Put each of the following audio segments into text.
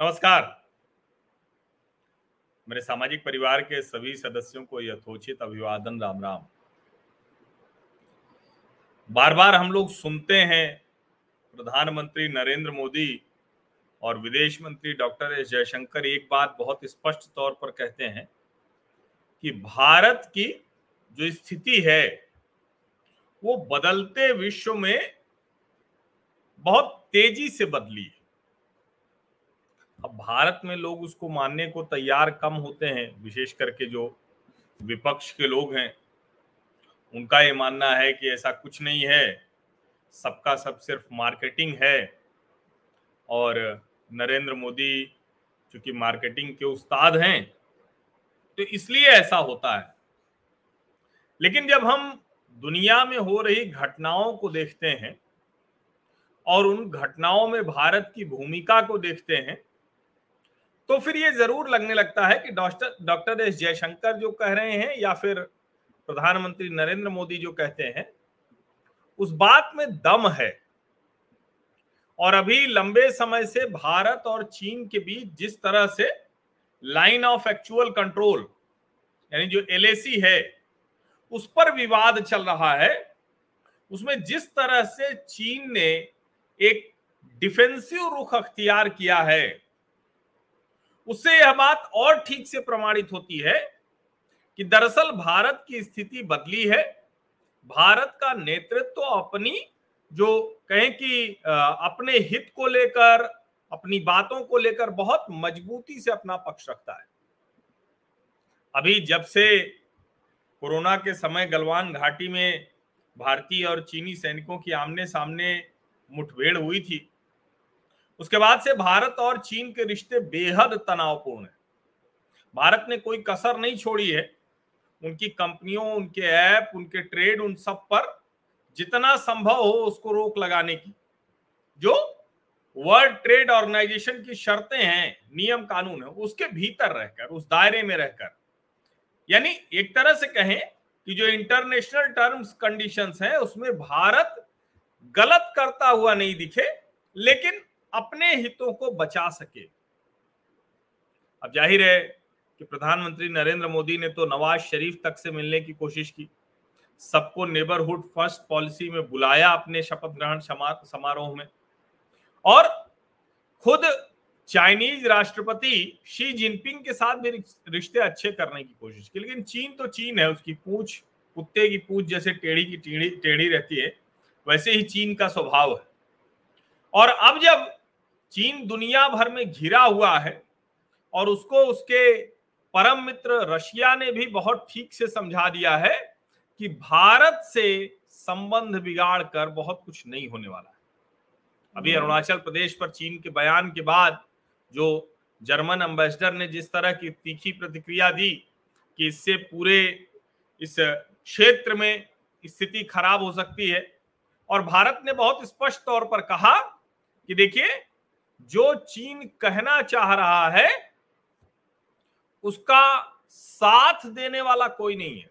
नमस्कार। मेरे सामाजिक परिवार के सभी सदस्यों को यथोचित अभिवादन राम राम बार बार हम लोग सुनते हैं प्रधानमंत्री नरेंद्र मोदी और विदेश मंत्री डॉक्टर एस जयशंकर एक बात बहुत स्पष्ट तौर पर कहते हैं कि भारत की जो स्थिति है, वो बदलते विश्व में बहुत तेज़ी से बदली है। अब भारत में लोग उसको मानने को तैयार कम होते हैं, विशेष करके जो विपक्ष के लोग हैं, उनका ये मानना है कि ऐसा कुछ नहीं है। सबका सब सिर्फ़ मार्केटिंग है। और नरेंद्र मोदी चूँकि मार्केटिंग के उस्ताद हैं तो इसलिए ऐसा होता है। लेकिन जब हम दुनिया में हो रही घटनाओं को देखते हैं और उन घटनाओं में भारत की भूमिका को देखते हैं तो फिर ये ज़रूर लगने लगता है कि डॉक्टर डॉक्टर एस जयशंकर जो कह रहे हैं या फिर प्रधानमंत्री नरेंद्र मोदी जो कहते हैं, उस बात में दम है। और अभी लंबे समय से भारत और चीन के बीच जिस तरह से लाइन ऑफ़ एक्चुअल कंट्रोल यानी जो एल है, उस पर विवाद चल रहा है, उसमें जिस तरह से चीन ने एक डिफेंसिव रुख अख्तियार किया है उससे यह बात और ठीक से प्रमाणित होती है कि दरअसल भारत की स्थिति बदली है। भारत का नेतृत्व तो अपनी, जो कहें कि अपने हित को लेकर, अपनी बातों को लेकर बहुत मजबूती से अपना पक्ष रखता है। अभी जब से कोरोना के समय गलवान घाटी में भारतीय और चीनी सैनिकों की आमने सामने मुठभेड़ हुई थी उसके बाद से भारत और चीन के रिश्ते बेहद तनावपूर्ण है। भारत ने कोई कसर नहीं छोड़ी है। उनकी कंपनियों, उनके ऐप, उनके ट्रेड, उन सब पर जितना संभव हो उसको रोक लगाने की। जो वर्ल्ड ट्रेड ऑर्गेनाइजेशन की शर्तें हैं, नियम कानून है, उसके भीतर रहकर, उस दायरे में रहकर, यानी एक तरह से कहें कि जो इंटरनेशनल टर्म्स कंडीशंस हैं, उसमें भारत गलत करता हुआ नहीं दिखे, लेकिन अपने हितों को बचा सके। अब ज़ाहिर है कि प्रधानमंत्री नरेंद्र मोदी ने तो नवाज़ शरीफ तक से मिलने की कोशिश की। सबको नेबरहुड फ़र्स्ट पॉलिसी में बुलाया अपने शपथ ग्रहण समारोह में। और खुद चाइनीज़ राष्ट्रपति शी जिनपिंग के साथ भी रिश्ते अच्छे करने की कोशिश की, लेकिन चीन तो चीन है, उसकी पूछ, कुत्ते की पूछ जैसे टेढ़ी की टेढ़ी टेढ़ी रहती है, वैसे ही चीन का स्वभाव है। और अब जब चीन दुनिया भर में घिरा हुआ है और उसको उसके परम मित्र रशिया ने भी बहुत ठीक से समझा दिया है कि भारत से संबंध बिगाड़ कर बहुत कुछ नहीं होने वाला है अभी हम्म। अरुणाचल प्रदेश पर चीन के बयान के बाद जो जर्मन एम्बेसडर ने जिस तरह की तीखी प्रतिक्रिया दी कि इससे पूरे इस क्षेत्र में स्थिति खराब हो सकती है और भारत ने बहुत स्पष्ट तौर पर कहा कि देखिए जो चीन कहना चाह रहा है, उसका साथ देने वाला कोई नहीं है।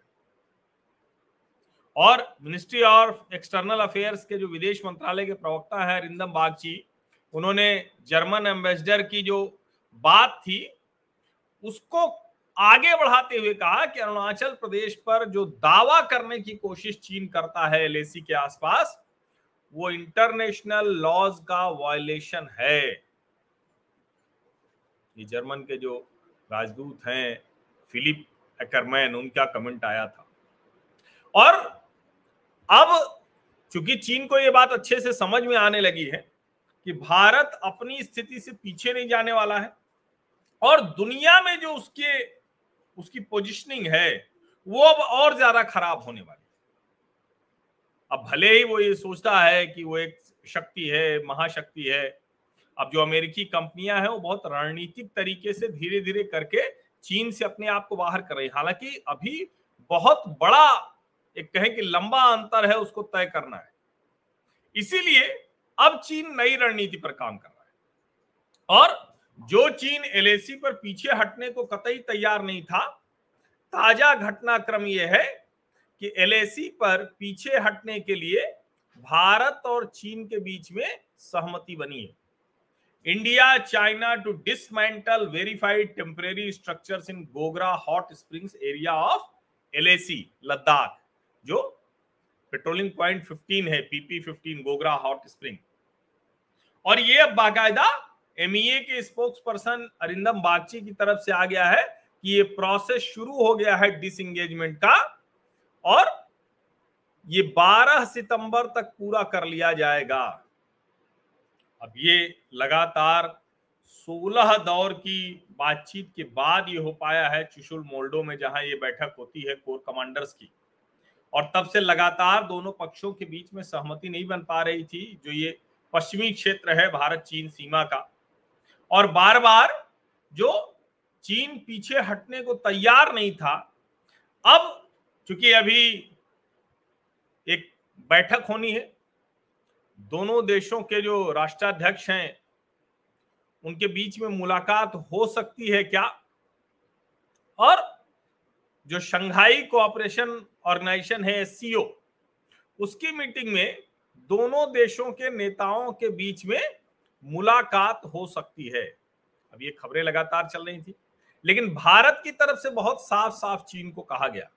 और मिनिस्ट्री ऑफ़ एक्सटर्नल अफेयर्स के जो विदेश मंत्रालय के प्रवक्ता है, रिंदम बागची, उन्होंने जर्मन एम्बेसडर की जो बात थी, उसको आगे बढ़ाते हुए कहा कि अरुणाचल प्रदेश पर जो दावा करने की कोशिश चीन करता है एलएसी के आसपास वो इंटरनेशनल लॉज का वायलेशन है। ये जर्मन के जो राजदूत हैं फिलिप एकरमैन उनका कमेंट आया था। और अब चूँकि चीन को यह बात अच्छे से समझ में आने लगी है कि भारत अपनी स्थिति से पीछे नहीं जाने वाला है और दुनिया में जो उसके, उसकी पोजिशनिंग है, वो अब और ज़्यादा खराब होने वाली अब भले ही वो ये सोचता है कि वो एक शक्ति है, महाशक्ति है, अब जो अमेरिकी कंपनियाँ हैं वो बहुत रणनीतिक तरीके से धीरे धीरे करके चीन से अपने आप को बाहर कर रही हालाँकि अभी बहुत बड़ा, एक कहें कि लंबा अंतर है उसको तय करना है। इसीलिए अब चीन नई रणनीति पर काम कर रहा है। और जो चीन एलएसी पर पीछे हटने को कतई तैयार नहीं था, ताज़ा घटनाक्रम यह है कि एलएसी पर पीछे हटने के लिए भारत और चीन के बीच में सहमति बनी है। India China to dismantle verified temporary structures in Gogra hot springs area of LAC Ladakh जो पेट्रोलिंग पॉइंट 15 है पीपी 15 गोगरा हॉट स्प्रिंग और ये अब बाकायदा एमईए के स्पोक्स पर्सन अरिंदम बागची की तरफ़ से आ गया है कि ये प्रोसेस शुरू हो गया है डिसंगेजमेंट का। और ये 12 सितंबर तक पूरा कर लिया जाएगा। अब ये लगातार 16 दौर की बातचीत के बाद ये हो पाया है चुशुल मोल्डो में, जहाँ ये बैठक होती है कोर कमांडर्स की। और तब से लगातार दोनों पक्षों के बीच में सहमति नहीं बन पा रही थी, जो ये पश्चिमी क्षेत्र है भारत चीन सीमा का। और बार बार जो चीन पीछे हटने को तैयार नहीं था, अब चूँकि अभी एक बैठक होनी है, दोनों देशों के जो राष्ट्राध्यक्ष हैं, उनके बीच में मुलाकात हो सकती है क्या? और जो शंघाई कोऑपरेशन ऑर्गेनाइजेशन है एससीओ उसकी मीटिंग में दोनों देशों के नेताओं के बीच में मुलाकात हो सकती है। अब ये खबरें लगातार चल रही थी, लेकिन भारत की तरफ़ से बहुत साफ़ साफ़ चीन को कहा गया।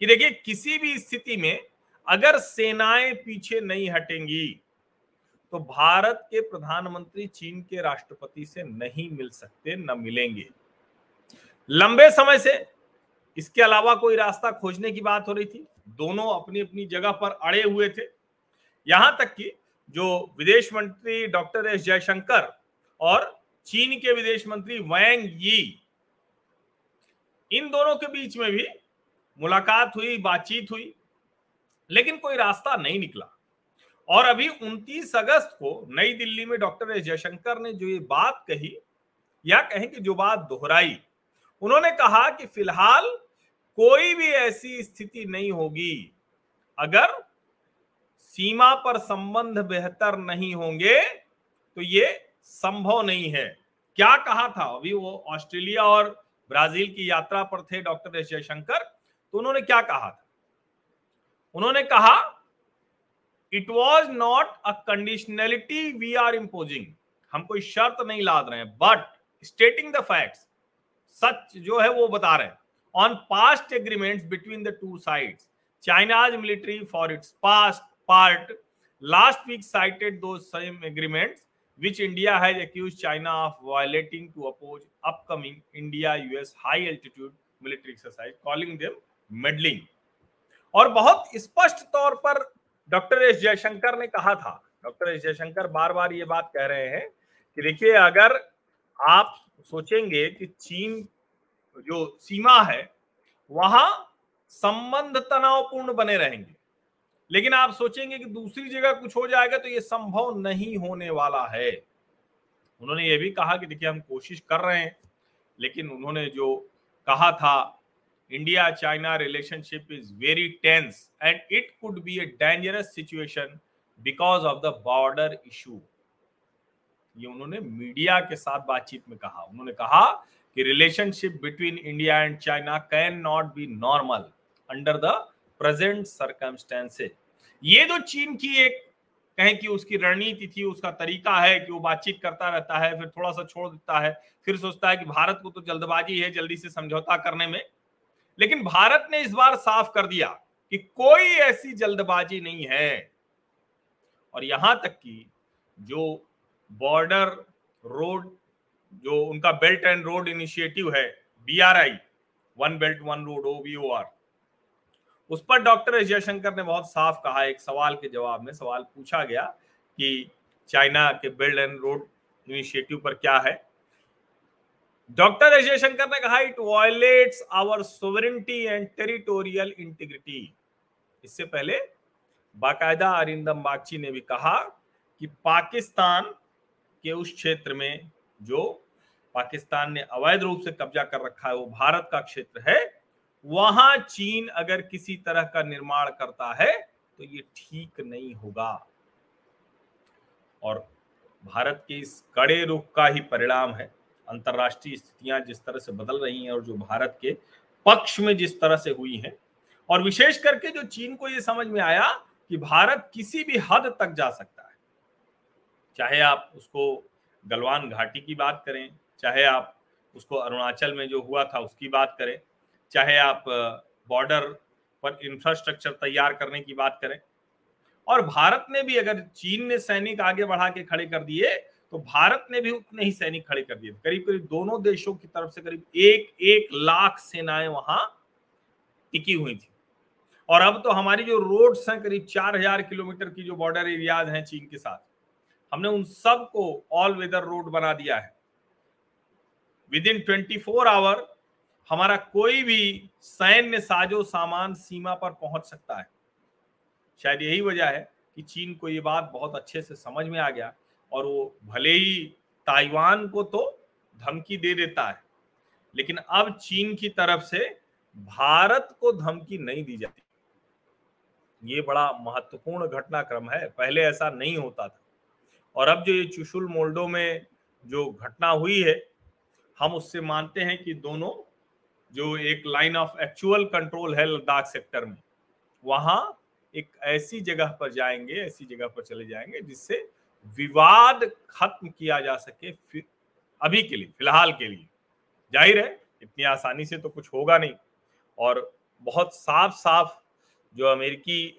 कि देखिए, किसी भी स्थिति में अगर सेनाएँ पीछे नहीं हटेंगी तो भारत के प्रधानमंत्री चीन के राष्ट्रपति से नहीं मिल सकते, न मिलेंगे। लंबे समय से इसके अलावा कोई रास्ता खोजने की बात हो रही थी, दोनों अपनी अपनी जगह पर अड़े हुए थे। यहाँ तक कि जो विदेश मंत्री डॉक्टर एस जयशंकर और चीन के विदेश मंत्री वैंग यी, इन दोनों के बीच में भी मुलाकात हुई, बातचीत हुई, लेकिन कोई रास्ता नहीं निकला। और अभी 29 अगस्त को नई दिल्ली में डॉक्टर एस जयशंकर ने जो ये बात कही, या कहें कि जो बात दोहराई, उन्होंने कहा कि फ़िलहाल कोई भी ऐसी स्थिति नहीं होगी। अगर सीमा पर संबंध बेहतर नहीं होंगे तो ये संभव नहीं है। क्या कहा था? अभी वो ऑस्ट्रेलिया और ब्राज़ील की यात्रा पर थे डॉक्टर एस जयशंकर। तो उन्होंने क्या कहा था? उन्होंने कहा it was not a conditionality we are imposing हम कोई शर्त नहीं लाद रहे हैं बट स्टेटिंग द फैक्ट्स सच जो है वो बता रहे हैं। On past agreement between the two side China's military for its past part last week cited two same agreements which India has accuse China of violating to oppose upcoming India US high altitude military exercise calling them meddling. और बहुत स्पष्ट तौर पर doctor S Jaishankar ने कहा था, doctor S Jaishankar बार बार ये बात कह रहे हैं कि देखिए, अगर आप सोचेंगे कि चीन जो सीमा है, वहाँ संबंध तनावपूर्ण बने रहेंगे लेकिन आप सोचेंगे कि दूसरी जगह कुछ हो जाएगा तो ये संभव नहीं होने वाला है उन्होंने ये भी कहा कि देखिए, हम कोशिश कर रहे हैं, लेकिन उन्होंने जो कहा था India China relationship is very tense and it could be a dangerous situation because of the border issue ये उन्होंने मीडिया के साथ बातचीत में कहा। उन्होंने कहा कि relationship between India and China can not be normal under the present circumstances ये जो चीन की एक कहें कि उसकी रणनीति थी, उसका तरीका है कि वो बातचीत करता रहता है, फिर थोड़ा सा छोड़ देता है, फिर सोचता है कि भारत को तो जल्दबाजी है जल्दी से समझौता करने में। लेकिन भारत ने इस बार साफ़ कर दिया कि कोई ऐसी जल्दबाजी नहीं है। और यहाँ तक कि जो बॉर्डर रोड, जो उनका बेल्ट एंड रोड इनिशिएटिव है BRI one belt, one road O V O R उस पर डॉक्टर एस जयशंकर ने बहुत साफ़ कहा, एक सवाल के जवाब में सवाल पूछा गया कि चाइना के बेल्ट एंड रोड इनिशिएटिव पर क्या है। डॉक्टर एस जयशंकर ने कहा it violates our sovereignty and territorial integrity इससे पहले बाकायदा अरिंदम बागची ने भी कहा कि पाकिस्तान के उस क्षेत्र में जो पाकिस्तान ने अवैध रूप से कब्जा कर रखा है, वो भारत का क्षेत्र है, वहाँ चीन अगर किसी तरह का निर्माण करता है तो ये ठीक नहीं होगा। और भारत के इस कड़े रुख का ही परिणाम है। अंतरराष्ट्रीय स्थितियाँ जिस तरह से बदल रही हैं और जो भारत के पक्ष में जिस तरह से हुई हैं, और विशेष करके जो चीन को यह समझ में आया कि भारत किसी भी हद तक जा सकता है। चाहे आप उसको गलवान घाटी की बात करें, चाहे आप उसको अरुणाचल में जो हुआ था उसकी बात करें, चाहे आप बॉर्डर पर इंफ्रास्ट्रक्चर तैयार करने की बात करें, और भारत ने भी अगर चीन ने सैनिक आगे बढ़ा के खड़े कर दिए तो भारत ने भी उतने ही सैनिक खड़े कर दिए करीब करीब दोनों देशों की तरफ़ से करीब एक एक लाख सेनाएँ वहाँ टिकी हुई थी। और अब तो हमारी जो रोड्स हैं, करीब चार हज़ार किलोमीटर की जो बॉर्डर एरियाज़ हैं चीन के साथ, हमने उन सबको ऑल वेदर रोड बना दिया है। Within twenty four hour हमारा कोई भी सैन्य साजो सामान सीमा पर पहुँच सकता है। शायद यही वजह है कि चीन को ये बात बहुत अच्छे से समझ में आ गया और वो भले ही ताइवान को तो धमकी दे देता है, लेकिन अब चीन की तरफ़ से भारत को धमकी नहीं दी जाती। ये बड़ा महत्वपूर्ण घटनाक्रम है, पहले ऐसा नहीं होता था। और अब जो ये चुशुल मोल्डो में जो घटना हुई है, हम उससे मानते हैं कि दोनों जो एक लाइन ऑफ़ एक्चुअल कंट्रोल है लद्दाख सेक्टर में, वहाँ एक ऐसी जगह पर जाएँगे, ऐसी जगह पर चले जाएँगे जिससे विवाद खत्म किया जा सके अभी के लिए, फ़िलहाल के लिए। ज़ाहिर है, इतनी आसानी से तो कुछ होगा नहीं। और बहुत साफ़ साफ़ जो अमेरिकी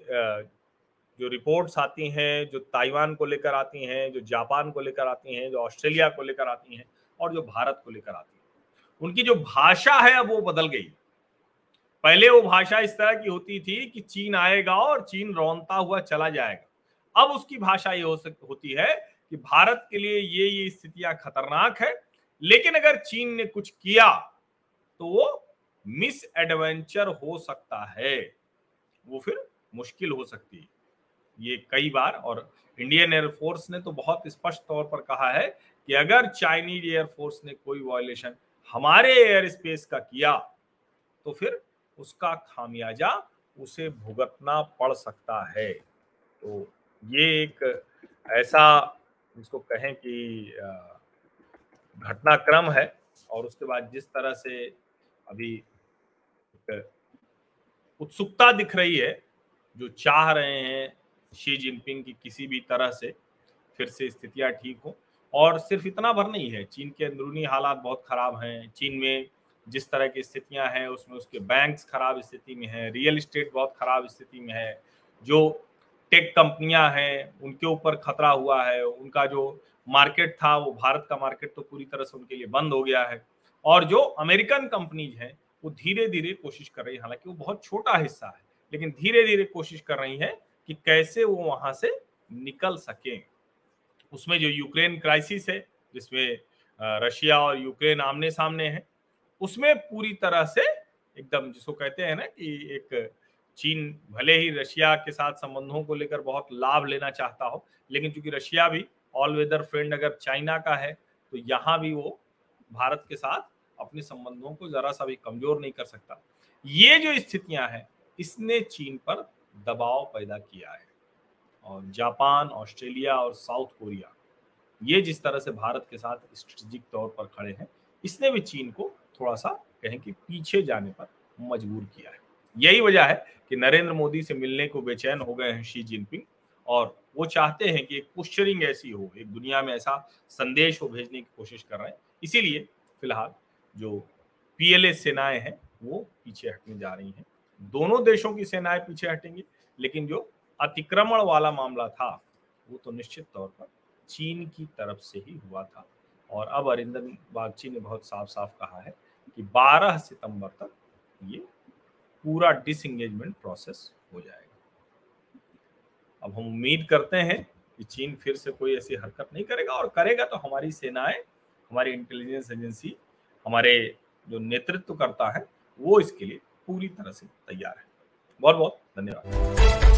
जो रिपोर्ट्स आती हैं, जो ताइवान को लेकर आती हैं, जो जापान को लेकर आती हैं, जो ऑस्ट्रेलिया को लेकर आती हैं, और जो भारत को लेकर आती हैं, उनकी जो भाषा है अब वो बदल गई। पहले वो भाषा इस तरह की होती थी कि चीन आएगा और चीन रौनता हुआ चला जाएगा। अब उसकी भाषा ये हो सक, होती है कि भारत के लिए ये ये स्थितियाँ खतरनाक है। लेकिन अगर चीन ने कुछ किया तो वो मिस एडवेंचर हो सकता है। वो फिर मुश्किल हो सकती है। ये कई बार और इंडियन एयरफोर्स ने तो बहुत स्पष्ट तौर पर कहा है कि अगर चाइनीज़ एयरफोर्स ने कोई वायलेशन हमारे एयर स्पेस का किया तो फिर उसका खामियाजा उसे भुगतना पड़ सकता है। तो ये एक ऐसा जिसको कहें कि घटनाक्रम है और उसके बाद जिस तरह से अभी उत्सुकता दिख रही है, जो चाह रहे हैं शी जिनपिंग की किसी भी तरह से फिर से स्थितियाँ ठीक हो। और सिर्फ़ इतना भर नहीं है, चीन के अंदरूनी हालात बहुत खराब हैं, चीन में जिस तरह की स्थितियाँ हैं, उसमें उसके बैंक्स खराब स्थिति में हैं रियल इस्टेट बहुत खराब स्थिति में है, जो टेक कंपनियाँ हैं, उनके ऊपर खतरा हुआ है, उनका जो मार्केट था, वो भारत का मार्केट तो पूरी तरह से उनके लिए बंद हो गया है। और जो अमेरिकन कंपनीज़ हैं, वो धीरे धीरे कोशिश कर रही है, हालाँकि वो बहुत छोटा हिस्सा है, लेकिन धीरे धीरे कोशिश कर रही है कि कैसे वो वहाँ से निकल सके। उसमें जो यूक्रेन क्राइसिस है, जिसमें रशिया और यूक्रेन आमने सामने है, उसमें पूरी तरह से एकदम जिसको कहते हैं ना कि एक चीन भले ही रशिया के साथ संबंधों को लेकर बहुत लाभ लेना चाहता हो, लेकिन चूँकि रशिया भी ऑल वेदर फ्रेंड अगर चाइना का है तो यहाँ भी वो भारत के साथ अपने संबंधों को जरा सा भी कमज़ोर नहीं कर सकता। ये जो स्थितियाँ हैं, इसने चीन पर दबाव पैदा किया है। और जापान, ऑस्ट्रेलिया और साउथ कोरिया, ये जिस तरह से भारत के साथ स्ट्रेटेजिक तौर पर खड़े हैं, इसने भी चीन को थोड़ा सा कहें कि पीछे जाने पर मजबूर किया है। यही वजह है कि नरेंद्र मोदी से मिलने को बेचैन हो गए हैं शी जिनपिंग और वो चाहते हैं कि एक पुश्चरिंग ऐसी हो, एक दुनिया में ऐसा संदेश वो भेजने की कोशिश कर रहे हैं। इसीलिए फ़िलहाल जो पीएलए सेनाएँ हैं, वो पीछे हटने जा रही हैं। दोनों देशों की सेनाएँ पीछे हटेंगी, लेकिन जो अतिक्रमण वाला मामला था, वो तो निश्चित तौर पर चीन की तरफ़ से ही हुआ था। और अब अरिंदन बागची ने बहुत साफ़ साफ़ कहा है कि 12 सितंबर तक ये पूरा डिसंगेजमेंट प्रोसेस हो जाएगा। अब हम उम्मीद करते हैं कि चीन फिर से कोई ऐसी हरकत नहीं करेगा और करेगा तो हमारी सेनाएँ, हमारी इंटेलिजेंस एजेंसी हमारे जो नेतृत्व करता है, वो इसके लिए पूरी तरह से तैयार है। बहुत बहुत धन्यवाद।